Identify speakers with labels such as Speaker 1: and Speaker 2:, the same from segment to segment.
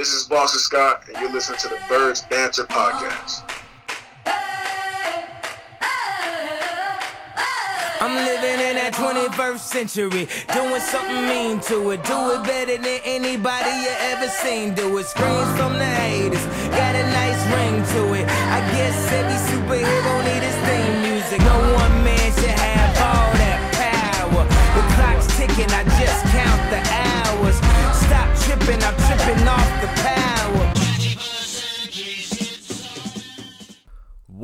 Speaker 1: This is Boston Scott, and you're listening to the Birds Banter Podcast.
Speaker 2: I'm living in that 21st century, doing something mean to it. Do it better than anybody you ever seen. Do it. Screams from the haters, got a nice ring to it. I guess every superhero need his theme music. No one man should have all that power. The clock's ticking, I just count the hours. Stop tripping, I'm tripping off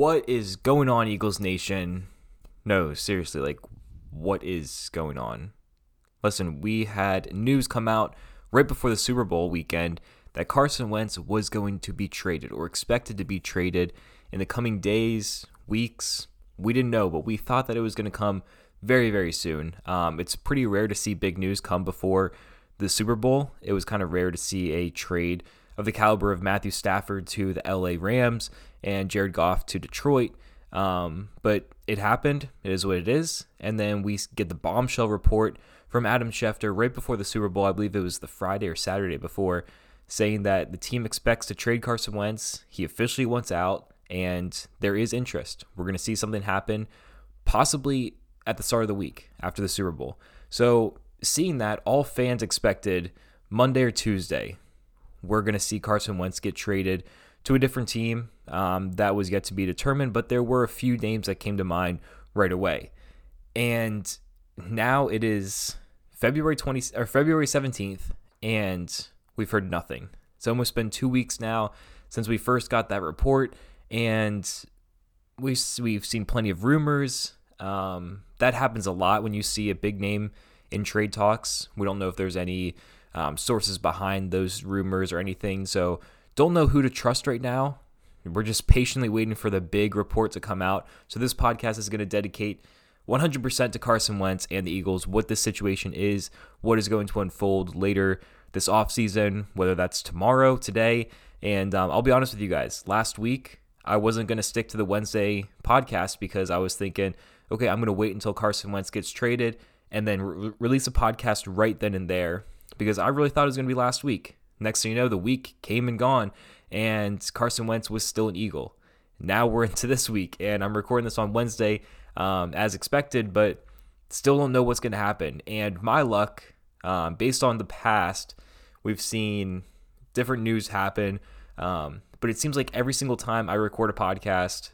Speaker 3: What is going on, Eagles Nation? No, seriously, like, what is going on? Listen, we had news come out right before the Super Bowl weekend that Carson Wentz was going to be traded or expected to be traded in the coming days, weeks. We didn't know, but we thought that it was going to come very, very soon. Um, it's pretty rare to see big news come before the Super Bowl. It was kind of rare to see a trade of the caliber of Matthew Stafford to the LA Rams and Jared Goff to Detroit. Um, but it happened. It is what it is. And then we get the bombshell report from Adam Schefter right before the Super Bowl. I believe it was the Friday or Saturday before, saying that the team expects to trade Carson Wentz. He officially wants out, and there is interest. We're going to see something happen, possibly at the start of the week after the Super Bowl. So, seeing that, all fans expected Monday or Tuesday, we're going to see Carson Wentz get traded to a different team. Um, that was yet to be determined, but there were a few names that came to mind right away. And now it is February 20 or February 17th, and we've heard nothing. It's almost been two weeks now since we first got that report, and we we've seen plenty of rumors. Um, that happens a lot when you see a big name in trade talks. We don't know if there's any um, sources behind those rumors or anything, so don't know who to trust right now. We're just patiently waiting for the big report to come out. So this podcast is going to dedicate 100% to Carson Wentz and the Eagles, what this situation is, what is going to unfold later this offseason, whether that's tomorrow, today. And um, I'll be honest with you guys, last week, I wasn't going to stick to the Wednesday podcast because I was thinking, okay, I'm going to wait until Carson Wentz gets traded and then re- release a podcast right then and there because I really thought it was going to be last week. Next thing you know, the week came and gone, and Carson Wentz was still an Eagle. Now we're into this week, and I'm recording this on Wednesday um, as expected, but still don't know what's going to happen. And my luck, um, based on the past, we've seen different news happen, um, but it seems like every single time I record a podcast,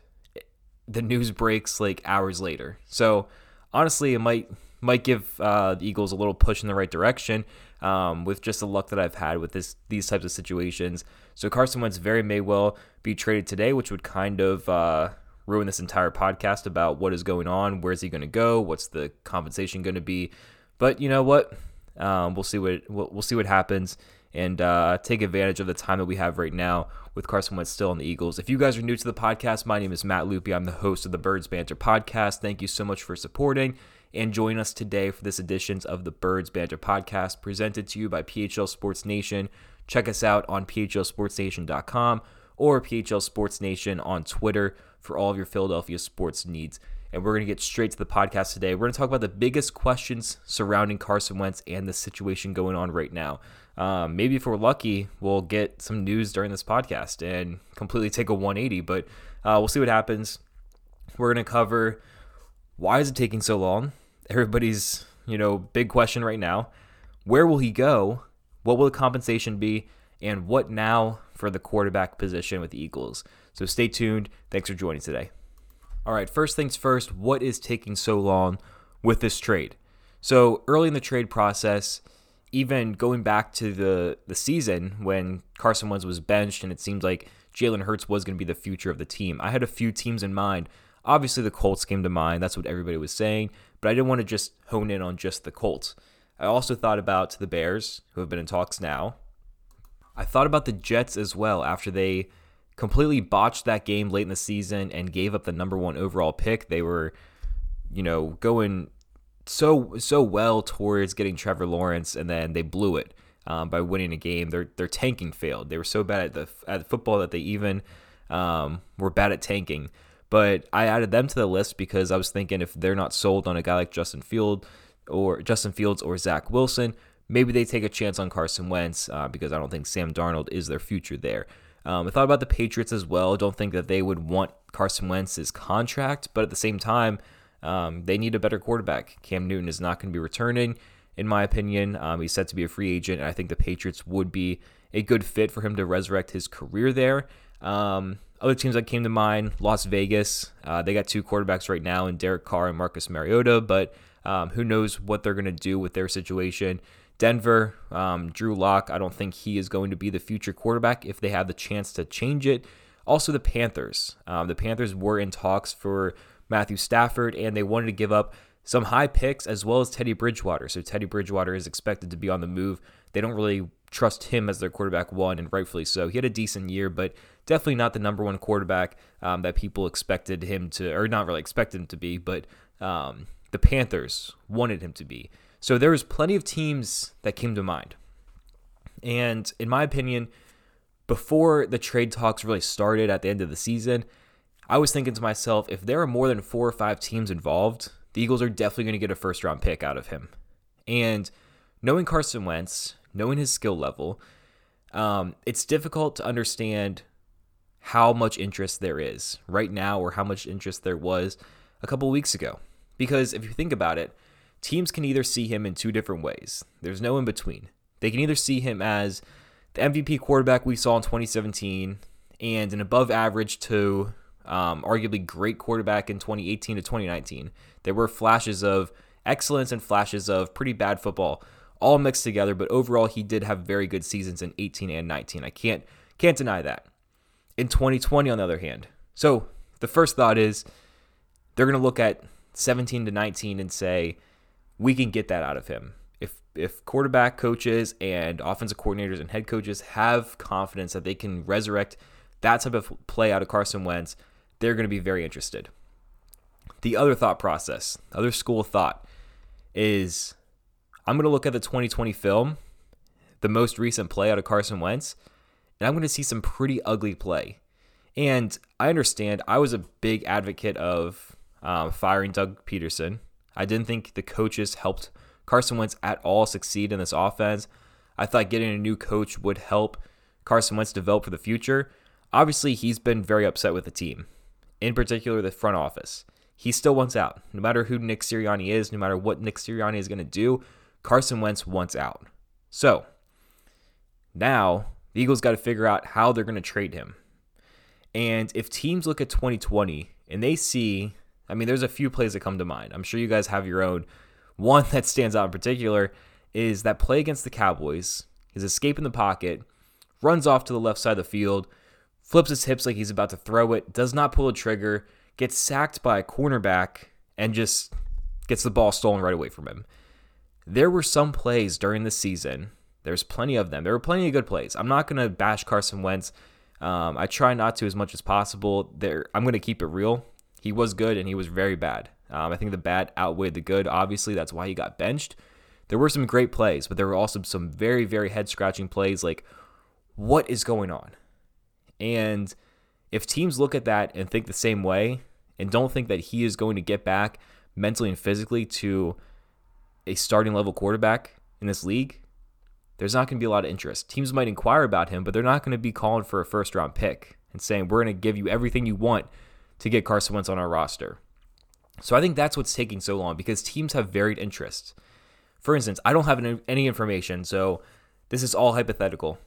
Speaker 3: the news breaks like hours later. So honestly, it might might give uh, the Eagles a little push in the right direction um, with just the luck that I've had with this these types of situations. So Carson Wentz very may well be traded today, which would kind of uh, ruin this entire podcast about what is going on, where's he going to go, what's the compensation going to be. But you know what? Um, we'll see what we'll, see what happens and uh, take advantage of the time that we have right now with Carson Wentz still on the Eagles. If you guys are new to the podcast, my name is Matt Loopy. I'm the host of the Birds Banter podcast. Thank you so much for supporting and join us today for this edition of the Birds Banter podcast presented to you by PHL Sports Nation. Check us out on phlsportsnation.com or PHL Sports Nation on Twitter for all of your Philadelphia sports needs. And we're going to get straight to the podcast today. We're going to talk about the biggest questions surrounding Carson Wentz and the situation going on right now. Um, maybe if we're lucky, we'll get some news during this podcast and completely take a 180, but uh, we'll see what happens. We're going to cover why is it taking so long? Everybody's, you know, big question right now. Where will he go? What will the compensation be? And what now for the quarterback position with the Eagles? So stay tuned. Thanks for joining today. All right, first things first, what is taking so long with this trade? So early in the trade process, even going back to the the season when Carson Wentz was benched and it seemed like Jalen Hurts was going to be the future of the team, I had a few teams in mind. Obviously, the Colts came to mind. That's what everybody was saying but I didn't want to just hone in on just the Colts. I also thought about the Bears, who have been in talks now. I thought about the Jets as well after they completely botched that game late in the season and gave up the number one overall pick. They were, you know, going so so well towards getting Trevor Lawrence, and then they blew it um, by winning a game. Their their tanking failed. They were so bad at the at football that they even um, were bad at tanking. But I added them to the list because I was thinking if they're not sold on a guy like Justin Field or Justin Fields or Zach Wilson, maybe they take a chance on Carson Wentz uh, because I don't think Sam Darnold is their future there. Um, I thought about the Patriots as well. Don't think that they would want Carson Wentz's contract, but at the same time, um, they need a better quarterback. Cam Newton is not going to be returning, in my opinion. Um, he's set to be a free agent, and I think the Patriots would be a good fit for him to resurrect his career there. Um, other teams that came to mind, Las Vegas. Uh, they got two quarterbacks right now in Derek Carr and Marcus Mariota, but um, who knows what they're going to do with their situation. Denver, um, Drew Lock, I don't think he is going to be the future quarterback if they have the chance to change it. Also, the Panthers. Um, the Panthers were in talks for Matthew Stafford, and they wanted to give up some high picks as well as Teddy Bridgewater. So Teddy Bridgewater is expected to be on the move. They don't really trust him as their quarterback one, and rightfully so. He had a decent year, but definitely not the number one quarterback um, that people expected him to, or not really expected him to be, but um, the Panthers wanted him to be. So there was plenty of teams that came to mind. And in my opinion, before the trade talks really started at the end of the season, I was thinking to myself, if there are more than four or five teams involved, the Eagles are definitely going to get a first round pick out of him. And knowing Carson Wentz, knowing his skill level, um, it's difficult to understand how much interest there is right now or how much interest there was a couple weeks ago. Because if you think about it, teams can either see him in two different ways. There's no in between. They can either see him as the MVP quarterback we saw in 2017 and an above average to um, arguably great quarterback in 2018 to 2019. There were flashes of excellence and flashes of pretty bad football all mixed together, but overall he did have very good seasons in 18 and 19. I can't can't deny that. In 2020 on the other hand. So, the first thought is they're going to look at 17 to 19 and say we can get that out of him. If if quarterback coaches and offensive coordinators and head coaches have confidence that they can resurrect that type of play out of Carson Wentz, they're going to be very interested. The other thought process, other school thought is I'm going to look at the 2020 film, the most recent play out of Carson Wentz, and I'm going to see some pretty ugly play. And I understand I was a big advocate of um, firing Doug Pederson. I didn't think the coaches helped Carson Wentz at all succeed in this offense. I thought getting a new coach would help Carson Wentz develop for the future. Obviously, he's been very upset with the team, in particular the front office. He still wants out. No matter who Nick Sirianni is, no matter what Nick Sirianni is going to do, Carson Wentz wants out. So now the Eagles got to figure out how they're going to trade him. And if teams look at 2020 and they see, I mean, there's a few plays that come to mind. I'm sure you guys have your own. One that stands out in particular is that play against the Cowboys. His escape in the pocket, runs off to the left side of the field, flips his hips like he's about to throw it, does not pull a trigger, gets sacked by a cornerback, and just gets the ball stolen right away from him there were some plays during the season. There's plenty of them. There were plenty of good plays. I'm not gonna bash Carson Wentz. Um, I try not to as much as possible. There, I'm gonna keep it real. He was good and he was very bad. Um, I think the bad outweighed the good. Obviously, that's why he got benched. There were some great plays, but there were also some very, very head scratching plays. Like, what is going on? And if teams look at that and think the same way and don't think that he is going to get back mentally and physically to a starting level quarterback in this league, there's not going to be a lot of interest. Teams might inquire about him, but they're not going to be calling for a first round pick and saying, we're going to give you everything you want to get Carson Wentz on our roster. So I think that's what's taking so long because teams have varied interests. For instance, I don't have any information, so this is all hypothetical.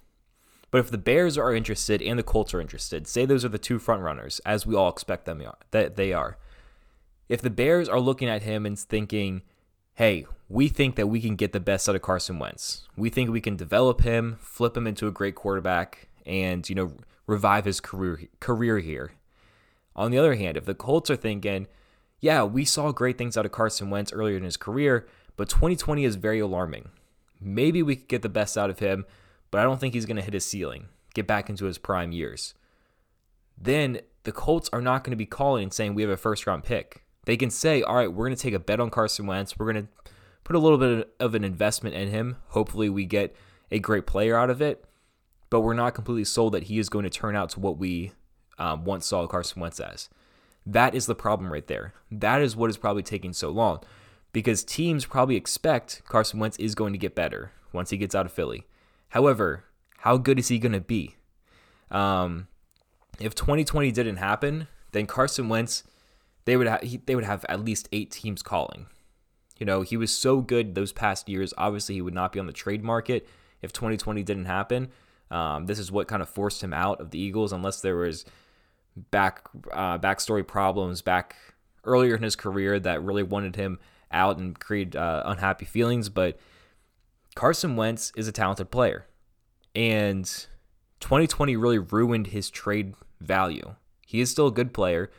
Speaker 3: But if the Bears are interested and the Colts are interested, say those are the two front runners, as we all expect them uh, that they are. If the Bears are looking at him and thinking, hey, we think that we can get the best out of Carson Wentz. We think we can develop him, flip him into a great quarterback, and you know revive his career career here. On the other hand, if the Colts are thinking, yeah, we saw great things out of Carson Wentz earlier in his career, but 2020 is very alarming. Maybe we could get the best out of him, but I don't think he's going to hit his ceiling, get back into his prime years. Then the Colts are not going to be calling and saying we have a first round pick. They can say, all right, we're going to take a bet on Carson Wentz. We're going to put a little bit of an investment in him. Hopefully, we get a great player out of it, but we're not completely sold that he is going to turn out to what we um, once saw Carson Wentz as. That is the problem right there. That is what is probably taking so long because teams probably expect Carson Wentz is going to get better. once he gets out of Philly. However, how good is he going to be? Um, if 2020 didn't happen, then Carson Wentz, they would ha- he, they would have at least eight teams calling. You know, he was so good those past years. Obviously, he would not be on the trade market if 2020 didn't happen. Um, this is what kind of forced him out of the Eagles, unless there was back uh, backstory problems back earlier in his career that really wanted him out and create uh, unhappy feelings. But Carson Wentz is a talented player, and 2020 really ruined his trade value. He is still a good player,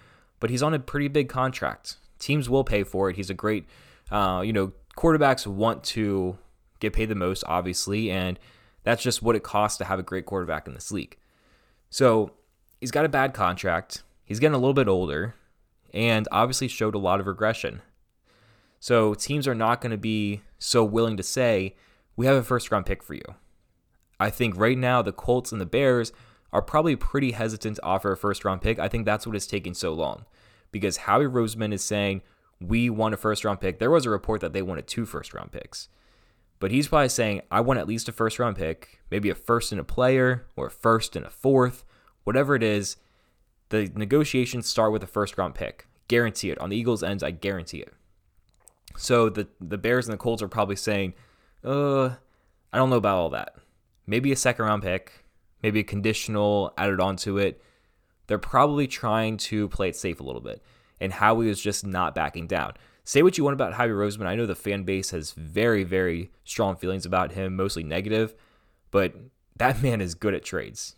Speaker 3: but he's on a pretty big contract. Teams will pay for it. He's a great, uh, you know, quarterbacks want to get paid the most, obviously, and that's just what it costs to have a great quarterback in this league. So he's got a bad contract. He's getting a little bit older, and obviously showed a lot of regression. So teams are not going to be so willing to say, we have a first round pick for you. I think right now the Colts and the Bears are probably pretty hesitant to offer a first round pick. I think that's what is taking so long because Howie Roseman is saying, we want a first round pick. There was a report that they wanted two first round picks. But he's probably saying, I want at least a first round pick, maybe a first and a player, or a first and a fourth, whatever it is. The negotiations start with a first round pick. Guarantee it. On the Eagles' ends, I guarantee it. So the the Bears and the Colts are probably saying, uh, I don't know about all that. Maybe a second round pick, maybe a conditional added onto it. They're probably trying to play it safe a little bit. And Howie is just not backing down. Say what you want about Howie Roseman. I know the fan base has very, very strong feelings about him, mostly negative, but that man is good at trades.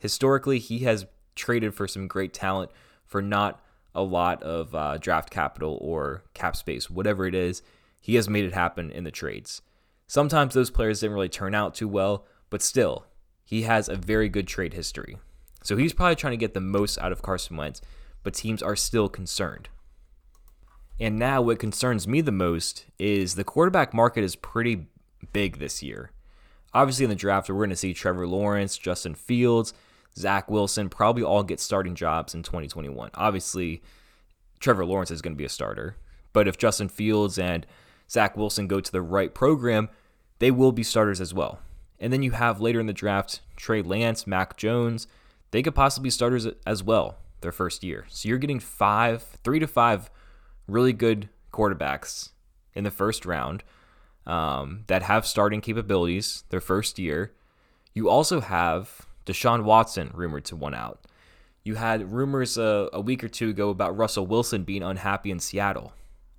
Speaker 3: Historically, he has traded for some great talent for not a lot of uh, draft capital or cap space, whatever it is. He has made it happen in the trades. Sometimes those players didn't really turn out too well, but still, he has a very good trade history. So he's probably trying to get the most out of Carson Wentz, but teams are still concerned. And now, what concerns me the most is the quarterback market is pretty big this year. Obviously, in the draft, we're going to see Trevor Lawrence, Justin Fields, Zach Wilson probably all get starting jobs in 2021. Obviously, Trevor Lawrence is going to be a starter, but if Justin Fields and Zach Wilson go to the right program, they will be starters as well. And then you have later in the draft Trey Lance, Mac Jones. They could possibly be starters as well their first year. So you're getting five, three to five really good quarterbacks in the first round um, that have starting capabilities their first year. You also have Deshaun Watson rumored to one out. You had rumors uh, a week or two ago about Russell Wilson being unhappy in Seattle.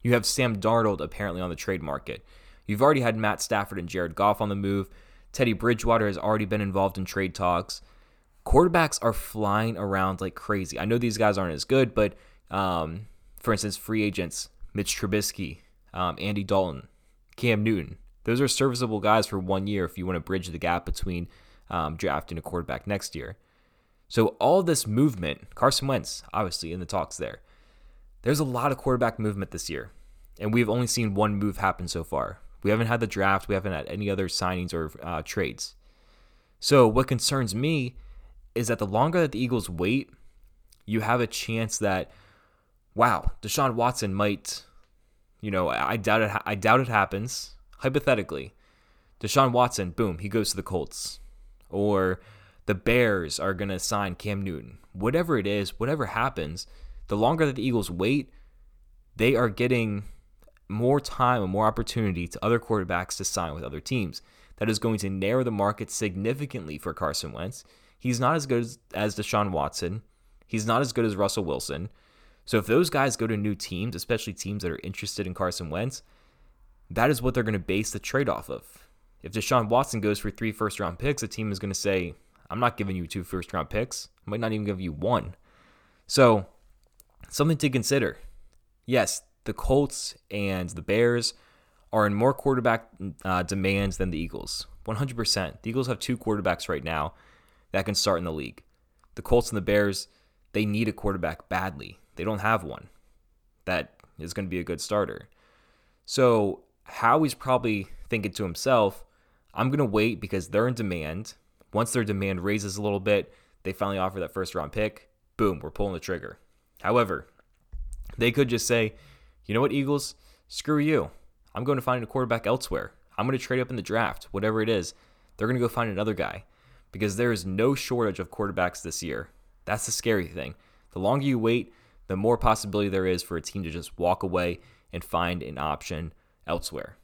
Speaker 3: You have Sam Darnold apparently on the trade market. You've already had Matt Stafford and Jared Goff on the move. Teddy Bridgewater has already been involved in trade talks. Quarterbacks are flying around like crazy. I know these guys aren't as good, but um, for instance, free agents, Mitch Trubisky, um, Andy Dalton, Cam Newton. Those are serviceable guys for one year if you want to bridge the gap between um, drafting a quarterback next year. So all this movement, Carson Wentz, obviously in the talks there. There's a lot of quarterback movement this year, and we've only seen one move happen so far. We haven't had the draft. We haven't had any other signings or uh, trades. So what concerns me is that the longer that the Eagles wait, you have a chance that wow, Deshaun Watson might, you know, I doubt it. I doubt it happens. Hypothetically, Deshaun Watson, boom, he goes to the Colts, or the Bears are gonna sign Cam Newton. Whatever it is, whatever happens, the longer that the Eagles wait, they are getting more time and more opportunity to other quarterbacks to sign with other teams. That is going to narrow the market significantly for Carson Wentz. He's not as good as, as Deshaun Watson. He's not as good as Russell Wilson. So if those guys go to new teams, especially teams that are interested in Carson Wentz, that is what they're going to base the trade off of. If Deshaun Watson goes for three first round picks, a team is going to say, I'm not giving you two first round picks. I might not even give you one. So, something to consider. Yes, the Colts and the Bears are in more quarterback uh, demands than the Eagles. 100%. The Eagles have two quarterbacks right now that can start in the league. The Colts and the Bears, they need a quarterback badly. They don't have one that is going to be a good starter. So Howie's probably thinking to himself, I'm going to wait because they're in demand. Once their demand raises a little bit, they finally offer that first round pick. Boom, we're pulling the trigger. However, they could just say, you know what, Eagles? Screw you. I'm going to find a quarterback elsewhere. I'm going to trade up in the draft, whatever it is. They're going to go find another guy because there is no shortage of quarterbacks this year. That's the scary thing. The longer you wait, the more possibility there is for a team to just walk away and find an option elsewhere.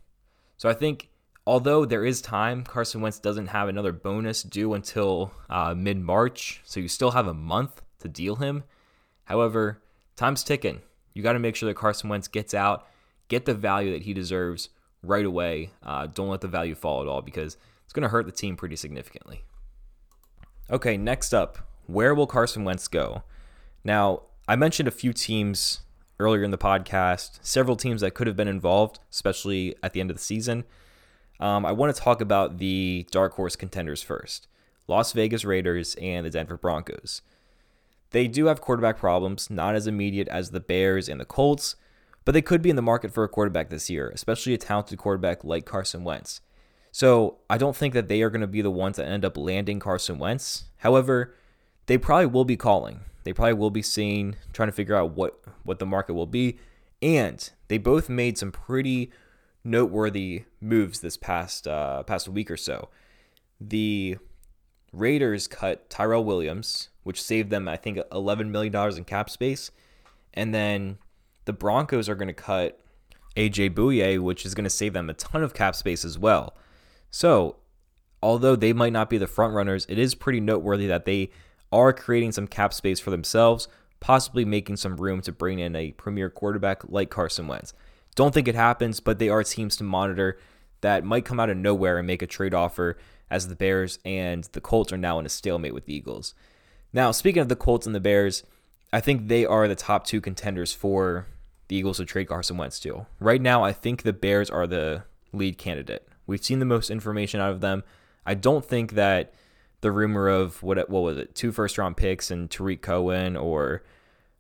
Speaker 3: So I think although there is time, Carson Wentz doesn't have another bonus due until uh, mid March, so you still have a month to deal him. However, time's ticking. You got to make sure that Carson Wentz gets out, get the value that he deserves right away. Uh, don't let the value fall at all because it's going to hurt the team pretty significantly. Okay, next up, where will Carson Wentz go? Now, I mentioned a few teams earlier in the podcast, several teams that could have been involved, especially at the end of the season. Um, I want to talk about the dark horse contenders first Las Vegas Raiders and the Denver Broncos. They do have quarterback problems, not as immediate as the Bears and the Colts, but they could be in the market for a quarterback this year, especially a talented quarterback like Carson Wentz. So I don't think that they are going to be the ones that end up landing Carson Wentz. However, they probably will be calling. They probably will be seeing, trying to figure out what what the market will be, and they both made some pretty noteworthy moves this past uh, past week or so. The Raiders cut Tyrell Williams, which saved them, I think, $11 million in cap space. And then the Broncos are going to cut AJ Bouye, which is going to save them a ton of cap space as well. So, although they might not be the front runners, it is pretty noteworthy that they are creating some cap space for themselves, possibly making some room to bring in a premier quarterback like Carson Wentz. Don't think it happens, but they are teams to monitor that might come out of nowhere and make a trade offer as the Bears and the Colts are now in a stalemate with the Eagles. Now, speaking of the Colts and the Bears, I think they are the top two contenders for the Eagles to trade Carson Wentz to. Right now, I think the Bears are the lead candidate. We've seen the most information out of them. I don't think that the rumor of what what was it, two first round picks and Tarik Cohen or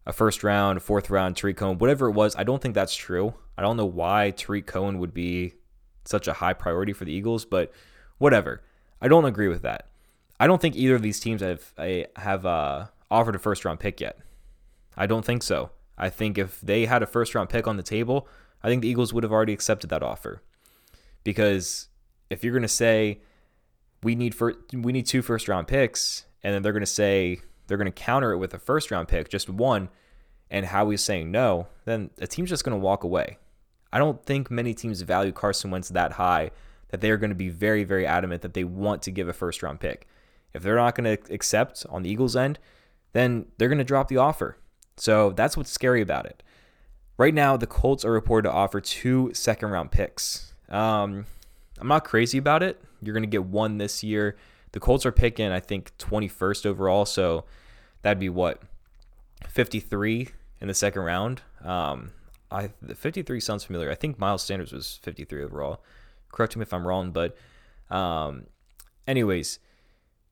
Speaker 3: a first round, fourth round Tarik Cohen, whatever it was, I don't think that's true. I don't know why Tarik Cohen would be such a high priority for the Eagles, but whatever. I don't agree with that. I don't think either of these teams have have uh, offered a first round pick yet. I don't think so. I think if they had a first round pick on the table, I think the Eagles would have already accepted that offer. Because if you're going to say we need for we need two first round picks, and then they're going to say they're going to counter it with a first round pick, just one, and Howie's saying no, then a team's just going to walk away. I don't think many teams value Carson Wentz that high that they are going to be very, very adamant that they want to give a first round pick. If they're not going to accept on the Eagles' end, then they're going to drop the offer. So that's what's scary about it. Right now, the Colts are reported to offer two second round picks. Um, I'm not crazy about it. You're going to get one this year. The Colts are picking, I think, 21st overall. So that'd be what? 53 in the second round. Um, I the 53 sounds familiar. I think Miles Sanders was 53 overall. Correct me if I'm wrong, but um, anyways,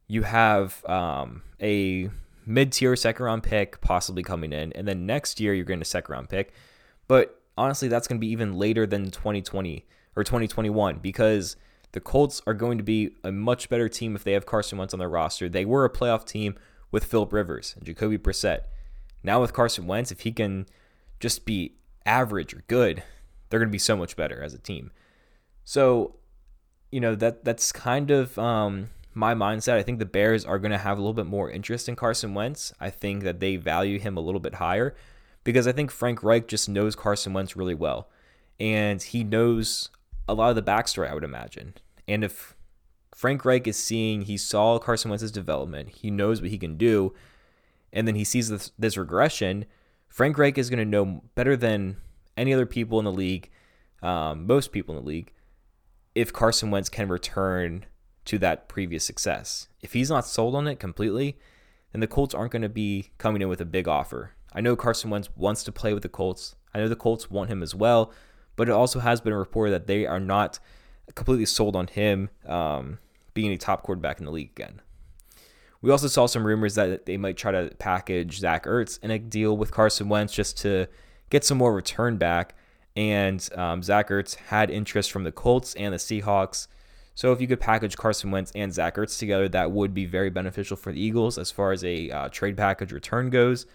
Speaker 3: you have um, a mid-tier second round pick possibly coming in, and then next year you're getting a second round pick. But honestly, that's going to be even later than 2020 or 2021 because the Colts are going to be a much better team if they have Carson Wentz on their roster. They were a playoff team with Philip Rivers and Jacoby Brissett. Now with Carson Wentz, if he can just be average or good, they're going to be so much better as a team. So, you know that that's kind of um, my mindset. I think the Bears are going to have a little bit more interest in Carson Wentz. I think that they value him a little bit higher because I think Frank Reich just knows Carson Wentz really well, and he knows a lot of the backstory. I would imagine, and if Frank Reich is seeing, he saw Carson Wentz's development, he knows what he can do, and then he sees this, this regression. Frank Reich is going to know better than any other people in the league, um, most people in the league, if Carson Wentz can return to that previous success. If he's not sold on it completely, then the Colts aren't going to be coming in with a big offer. I know Carson Wentz wants to play with the Colts. I know the Colts want him as well, but it also has been reported that they are not completely sold on him um, being a top quarterback in the league again. We also saw some rumors that they might try to package Zach Ertz in a deal with Carson Wentz just to get some more return back. And um, Zach Ertz had interest from the Colts and the Seahawks. So if you could package Carson Wentz and Zach Ertz together, that would be very beneficial for the Eagles as far as a uh, trade package return goes.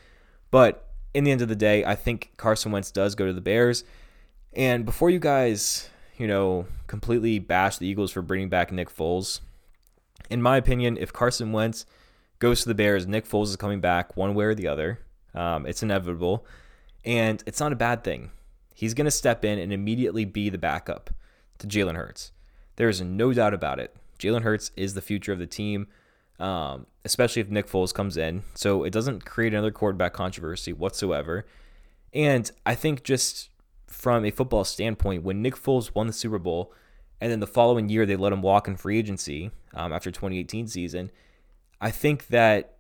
Speaker 3: But in the end of the day, I think Carson Wentz does go to the Bears. And before you guys, you know, completely bash the Eagles for bringing back Nick Foles. In my opinion, if Carson Wentz goes to the Bears, Nick Foles is coming back one way or the other. Um, it's inevitable. And it's not a bad thing. He's going to step in and immediately be the backup to Jalen Hurts. There is no doubt about it. Jalen Hurts is the future of the team, um, especially if Nick Foles comes in. So it doesn't create another quarterback controversy whatsoever. And I think just from a football standpoint, when Nick Foles won the Super Bowl, and then the following year they let him walk in free agency um, after 2018 season, I think that,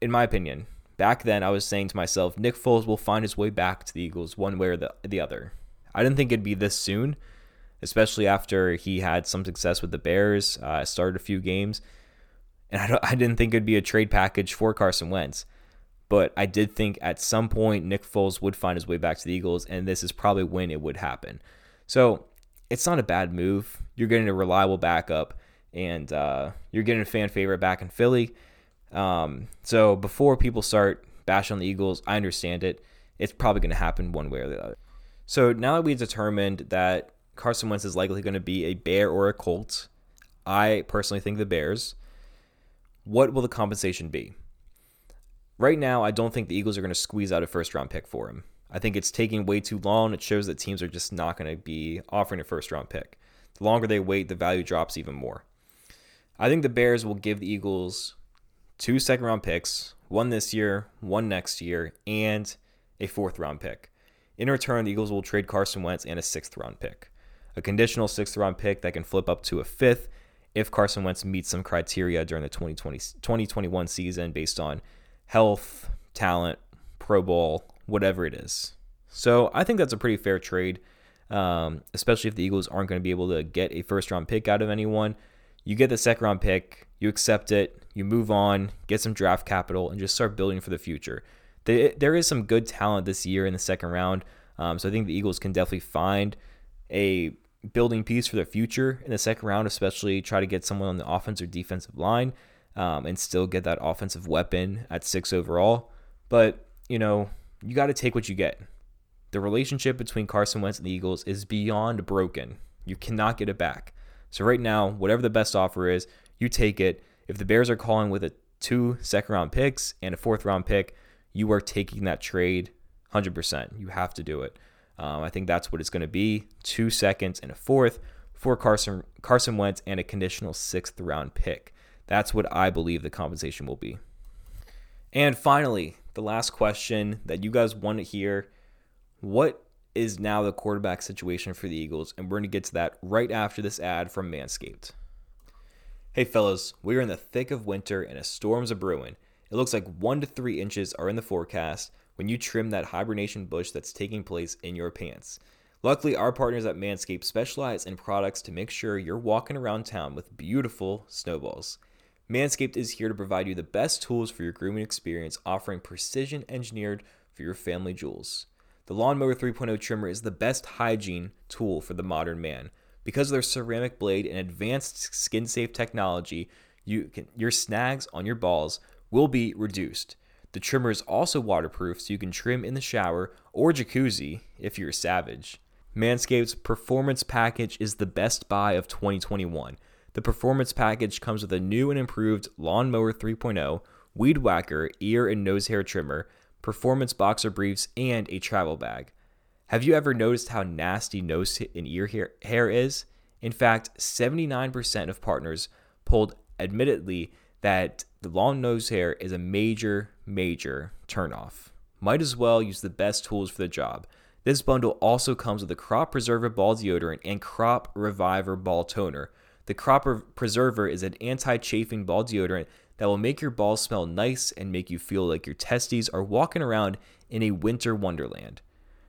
Speaker 3: in my opinion, back then I was saying to myself, Nick Foles will find his way back to the Eagles one way or the, the other. I didn't think it'd be this soon, especially after he had some success with the Bears, uh, started a few games, and I, I didn't think it'd be a trade package for Carson Wentz. But I did think at some point Nick Foles would find his way back to the Eagles, and this is probably when it would happen. So it's not a bad move. You're getting a reliable backup, and uh, you're getting a fan favorite back in Philly. Um, so before people start bashing on the Eagles, I understand it. It's probably going to happen one way or the other. So now that we've determined that Carson Wentz is likely going to be a Bear or a Colt, I personally think the Bears. What will the compensation be? Right now, I don't think the Eagles are going to squeeze out a first round pick for him. I think it's taking way too long. It shows that teams are just not going to be offering a first round pick. The longer they wait, the value drops even more. I think the Bears will give the Eagles two second round picks, one this year, one next year, and a fourth round pick. In return, the Eagles will trade Carson Wentz and a sixth round pick. A conditional sixth round pick that can flip up to a fifth if Carson Wentz meets some criteria during the 2020, 2021 season based on health, talent, Pro Bowl, whatever it is. So I think that's a pretty fair trade, um, especially if the Eagles aren't going to be able to get a first round pick out of anyone. You get the second round pick, you accept it, you move on, get some draft capital, and just start building for the future. There is some good talent this year in the second round, um, so I think the Eagles can definitely find a building piece for their future in the second round, especially try to get someone on the offensive or defensive line um, and still get that offensive weapon at six overall. But, you know, you got to take what you get. The relationship between Carson Wentz and the Eagles is beyond broken. You cannot get it back. So, right now, whatever the best offer is, you take it. If the Bears are calling with a two second round picks and a fourth round pick, you are taking that trade 100%. You have to do it. Um, I think that's what it's going to be two seconds and a fourth for Carson, Carson Wentz and a conditional sixth round pick. That's what I believe the compensation will be. And finally, the last question that you guys want to hear what is now the quarterback situation for the Eagles? And we're going to get to that right after this ad from Manscaped. Hey, fellas, we are in the thick of winter and a storm's a brewing. It looks like one to three inches are in the forecast when you trim that hibernation bush that's taking place in your pants. Luckily, our partners at Manscaped specialize in products to make sure you're walking around town with beautiful snowballs. Manscaped is here to provide you the best tools for your grooming experience, offering precision engineered for your family jewels. The Lawnmower 3.0 trimmer is the best hygiene tool for the modern man. Because of their ceramic blade and advanced skin safe technology, you can, your snags on your balls will be reduced. The trimmer is also waterproof so you can trim in the shower or jacuzzi if you're a savage. Manscaped's Performance Package is the best buy of 2021. The Performance Package comes with a new and improved Lawnmower 3.0, Weed Whacker ear and nose hair trimmer, performance boxer briefs, and a travel bag. Have you ever noticed how nasty nose and ear hair is? In fact, 79% of partners polled admittedly that the long nose hair is a major, major turnoff. Might as well use the best tools for the job. This bundle also comes with a Crop Preserver Ball Deodorant and Crop Reviver Ball Toner. The Crop Preserver is an anti chafing ball deodorant that will make your balls smell nice and make you feel like your testes are walking around in a winter wonderland.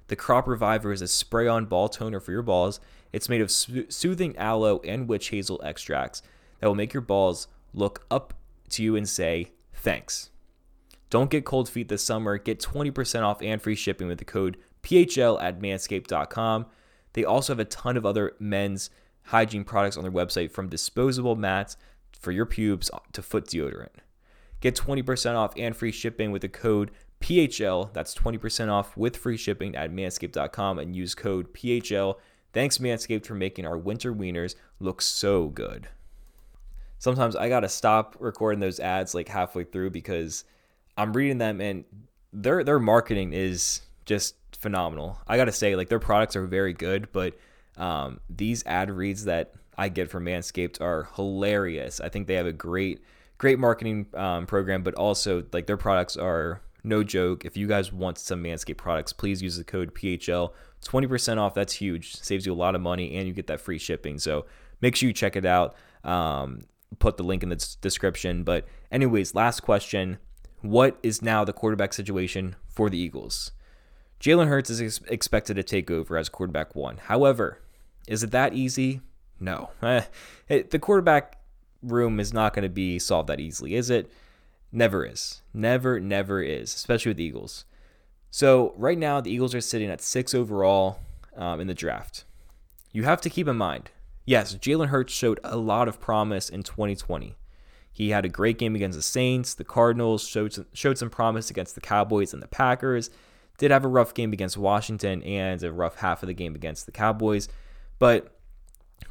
Speaker 3: The Crop Reviver is a spray on ball toner for your balls. It's made of soothing aloe and witch hazel extracts that will make your balls look up to you and say, thanks. Don't get cold feet this summer. Get 20% off and free shipping with the code PHL at manscaped.com. They also have a ton of other men's hygiene products on their website from disposable mats for your pubes to foot deodorant. Get 20% off and free shipping with the code PHL. That's 20% off with free shipping at manscaped.com and use code PHL Thanks, Manscaped, for making our winter wieners look so good. Sometimes I gotta stop recording those ads like halfway through because I'm reading them and their their marketing is just phenomenal. I gotta say, like their products are very good, but um, these ad reads that I get from Manscaped are hilarious. I think they have a great great marketing um, program, but also like their products are no joke. If you guys want some Manscaped products, please use the code PHL. 20% off. That's huge. Saves you a lot of money and you get that free shipping. So make sure you check it out. Um, put the link in the description. But, anyways, last question What is now the quarterback situation for the Eagles? Jalen Hurts is ex- expected to take over as quarterback one. However, is it that easy? No. Eh, it, the quarterback room is not going to be solved that easily, is it? Never is. Never, never is, especially with the Eagles. So, right now, the Eagles are sitting at six overall um, in the draft. You have to keep in mind, yes, Jalen Hurts showed a lot of promise in 2020. He had a great game against the Saints, the Cardinals, showed some, showed some promise against the Cowboys and the Packers, did have a rough game against Washington and a rough half of the game against the Cowboys. But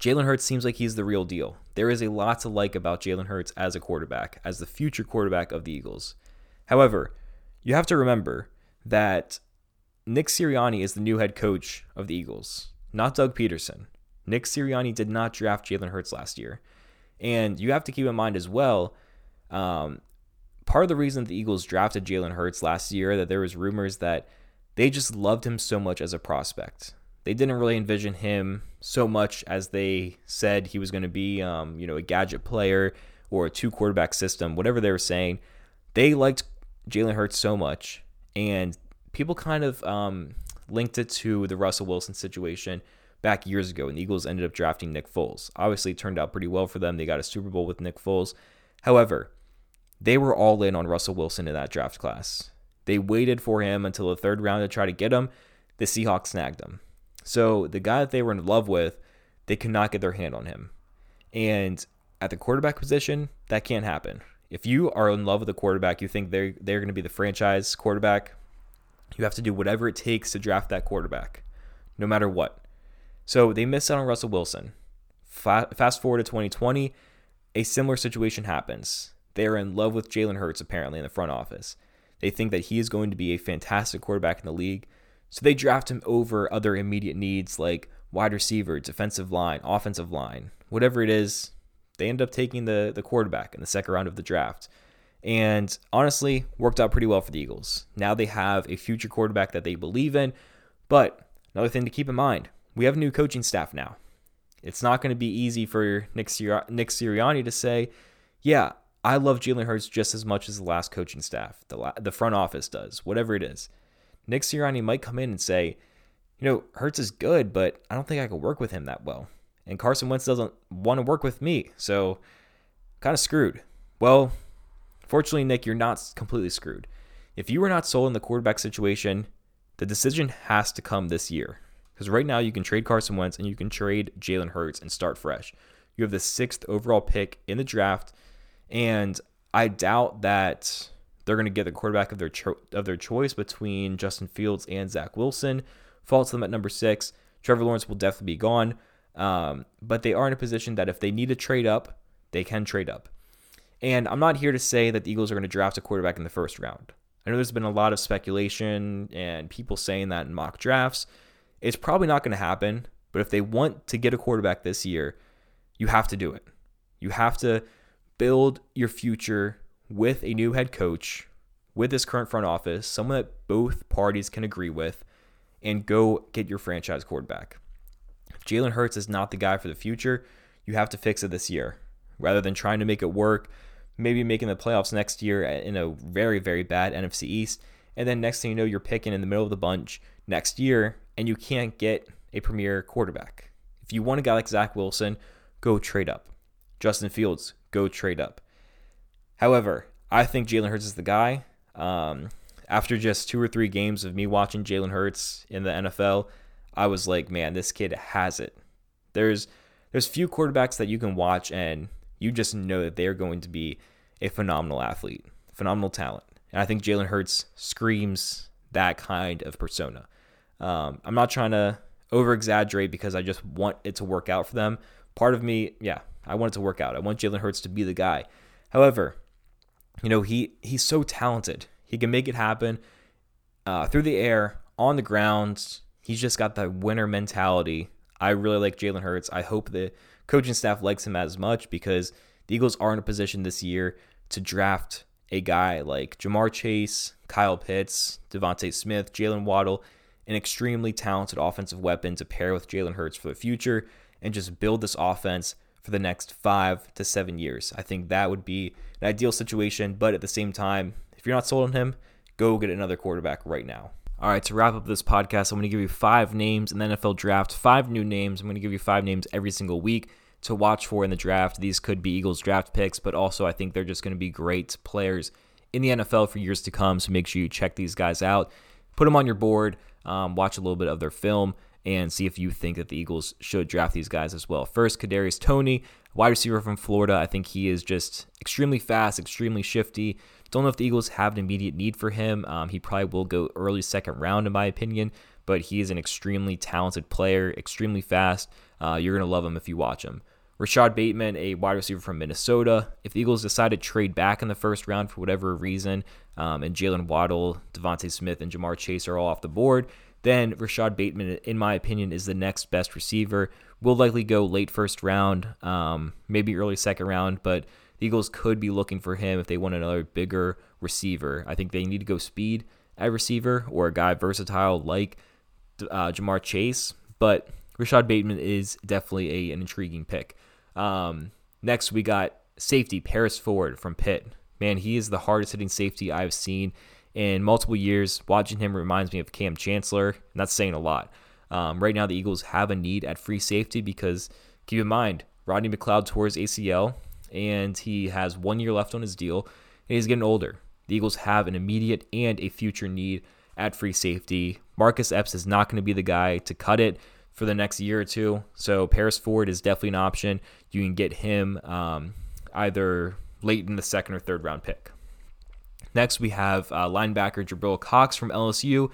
Speaker 3: Jalen Hurts seems like he's the real deal. There is a lot to like about Jalen Hurts as a quarterback, as the future quarterback of the Eagles. However, you have to remember that Nick Sirianni is the new head coach of the Eagles, not Doug Pederson. Nick Sirianni did not draft Jalen Hurts last year. And you have to keep in mind as well, um, part of the reason the Eagles drafted Jalen Hurts last year that there was rumors that they just loved him so much as a prospect. They didn't really envision him so much as they said he was going to be, um, you know, a gadget player or a two quarterback system, whatever they were saying. They liked Jalen Hurts so much, and people kind of um, linked it to the Russell Wilson situation back years ago, and the Eagles ended up drafting Nick Foles. Obviously, it turned out pretty well for them. They got a Super Bowl with Nick Foles. However, they were all in on Russell Wilson in that draft class. They waited for him until the third round to try to get him. The Seahawks snagged him. So the guy that they were in love with, they could not get their hand on him. And at the quarterback position, that can't happen. If you are in love with a quarterback, you think they're they're going to be the franchise quarterback, you have to do whatever it takes to draft that quarterback, no matter what. So they missed out on Russell Wilson. Fast forward to 2020, a similar situation happens. They're in love with Jalen Hurts apparently in the front office. They think that he is going to be a fantastic quarterback in the league. So they draft him over other immediate needs like wide receiver, defensive line, offensive line, whatever it is. They end up taking the the quarterback in the second round of the draft. And honestly, worked out pretty well for the Eagles. Now they have a future quarterback that they believe in. But another thing to keep in mind, we have a new coaching staff now. It's not going to be easy for Nick, Sir- Nick Sirianni to say, yeah, I love Jalen Hurts just as much as the last coaching staff, the, la- the front office does, whatever it is. Nick Sirianni might come in and say, you know, Hurts is good, but I don't think I can work with him that well. And Carson Wentz doesn't want to work with me, so kind of screwed. Well, fortunately, Nick, you're not completely screwed. If you are not sold in the quarterback situation, the decision has to come this year. Because right now you can trade Carson Wentz and you can trade Jalen Hurts and start fresh. You have the sixth overall pick in the draft, and I doubt that they're going to get the quarterback of their cho- of their choice between Justin Fields and Zach Wilson. Falls to them at number six. Trevor Lawrence will definitely be gone, um, but they are in a position that if they need to trade up, they can trade up. And I'm not here to say that the Eagles are going to draft a quarterback in the first round. I know there's been a lot of speculation and people saying that in mock drafts. It's probably not going to happen, but if they want to get a quarterback this year, you have to do it. You have to build your future with a new head coach, with this current front office, someone that both parties can agree with, and go get your franchise quarterback. If Jalen Hurts is not the guy for the future, you have to fix it this year rather than trying to make it work, maybe making the playoffs next year in a very, very bad NFC East. And then next thing you know, you're picking in the middle of the bunch next year and you can't get a premier quarterback. If you want a guy like Zach Wilson, go trade up. Justin Fields, go trade up. However, I think Jalen Hurts is the guy. Um, after just two or three games of me watching Jalen Hurts in the NFL, I was like, man, this kid has it. There's there's few quarterbacks that you can watch and you just know that they're going to be a phenomenal athlete, phenomenal talent. And I think Jalen Hurts screams that kind of persona. Um, I'm not trying to over exaggerate because I just want it to work out for them. Part of me, yeah, I want it to work out. I want Jalen Hurts to be the guy. However, you know, he he's so talented. He can make it happen uh, through the air, on the ground. He's just got that winner mentality. I really like Jalen Hurts. I hope the coaching staff likes him as much because the Eagles are in a position this year to draft a guy like Ja'Marr Chase, Kyle Pitts, DeVonta Smith, Jaylen Waddle, an extremely talented offensive weapon to pair with Jalen Hurts for the future and just build this offense for the next five to seven years. I think that would be an ideal situation, but at the same time, if you're not sold on him, go get another quarterback right now. All right, to wrap up this podcast, I'm going to give you five names in the NFL draft, five new names. I'm going to give you five names every single week to watch for in the draft. These could be Eagles draft picks, but also I think they're just going to be great players in the NFL for years to come. So make sure you check these guys out, put them on your board, um, watch a little bit of their film, and see if you think that the Eagles should draft these guys as well. First, Kadarius Toney, wide receiver from Florida. I think he is just extremely fast, extremely shifty. Don't know if the Eagles have an immediate need for him. Um, he probably will go early second round, in my opinion, but he is an extremely talented player, extremely fast. Uh, you're going to love him if you watch him. Rashod Bateman, a wide receiver from Minnesota. If the Eagles decide to trade back in the first round for whatever reason, um, and Jaylen Waddle, DeVonta Smith, and Ja'Marr Chase are all off the board, then Rashod Bateman, in my opinion, is the next best receiver. Will likely go late first round, um, maybe early second round, but the Eagles could be looking for him if they want another bigger receiver. I think they need to go speed at receiver or a guy versatile like uh, Ja'Marr Chase, but Rashod Bateman is definitely a, an intriguing pick. Um, next, we got safety Paris Ford from Pitt. Man, he is the hardest hitting safety I've seen in multiple years. Watching him reminds me of Kam Chancellor, and that's saying a lot. Um, right now, the Eagles have a need at free safety because keep in mind, Rodney McLeod tore his ACL, and he has one year left on his deal, and he's getting older. The Eagles have an immediate and a future need at free safety. Marcus Epps is not going to be the guy to cut it for the next year or two. So Paris Ford is definitely an option. You can get him um, either late in the second or third round pick. Next, we have uh, linebacker Jabril Cox from LSU.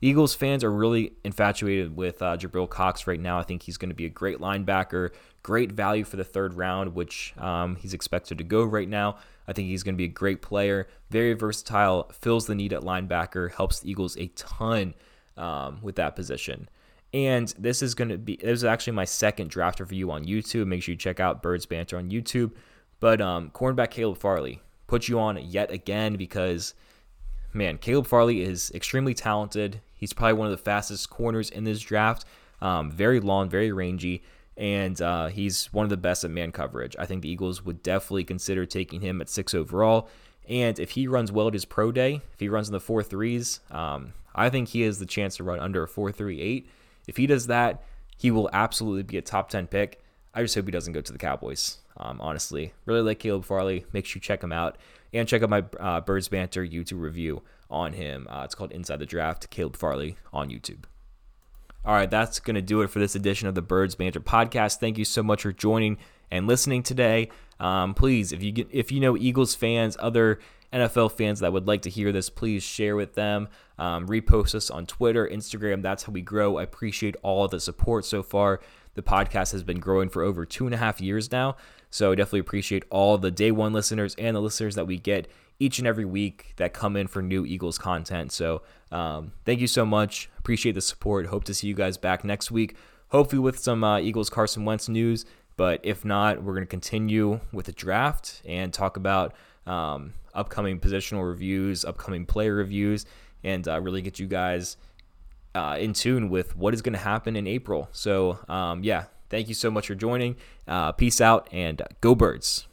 Speaker 3: Eagles fans are really infatuated with uh, Jabril Cox right now. I think he's going to be a great linebacker, great value for the third round, which um, he's expected to go right now. I think he's going to be a great player, very versatile, fills the need at linebacker, helps the Eagles a ton um, with that position. And this is going to be, this is actually my second draft review on YouTube. Make sure you check out Birds Banter on YouTube. But um, cornerback Caleb Farley, put you on yet again because, man, Caleb Farley is extremely talented. He's probably one of the fastest corners in this draft. Um, very long, very rangy, and uh, he's one of the best at man coverage. I think the Eagles would definitely consider taking him at six overall. And if he runs well at his pro day, if he runs in the four threes, um, I think he has the chance to run under a four three eight. If he does that, he will absolutely be a top ten pick. I just hope he doesn't go to the Cowboys um, honestly. Really like Caleb Farley. Make sure you check him out and check out my uh, Birds Banter YouTube review on him. Uh, it's called Inside the Draft, Caleb Farley on YouTube. All right, that's going to do it for this edition of the Birds Banter podcast. Thank you so much for joining and listening today. Um, please, if you get, if you know Eagles fans, other NFL fans that would like to hear this, please share with them. Um, repost us on Twitter, Instagram. That's how we grow. I appreciate all the support so far. The podcast has been growing for over two and a half years now. So I definitely appreciate all the day one listeners and the listeners that we get each and every week that come in for new Eagles content. So um, thank you so much. Appreciate the support. Hope to see you guys back next week. Hopefully with some uh, Eagles Carson Wentz news. But if not, we're going to continue with the draft and talk about um, upcoming positional reviews, upcoming player reviews, and uh, really get you guys uh, in tune with what is going to happen in April. So, um, yeah, Thank you so much for joining. Uh, peace out and go birds.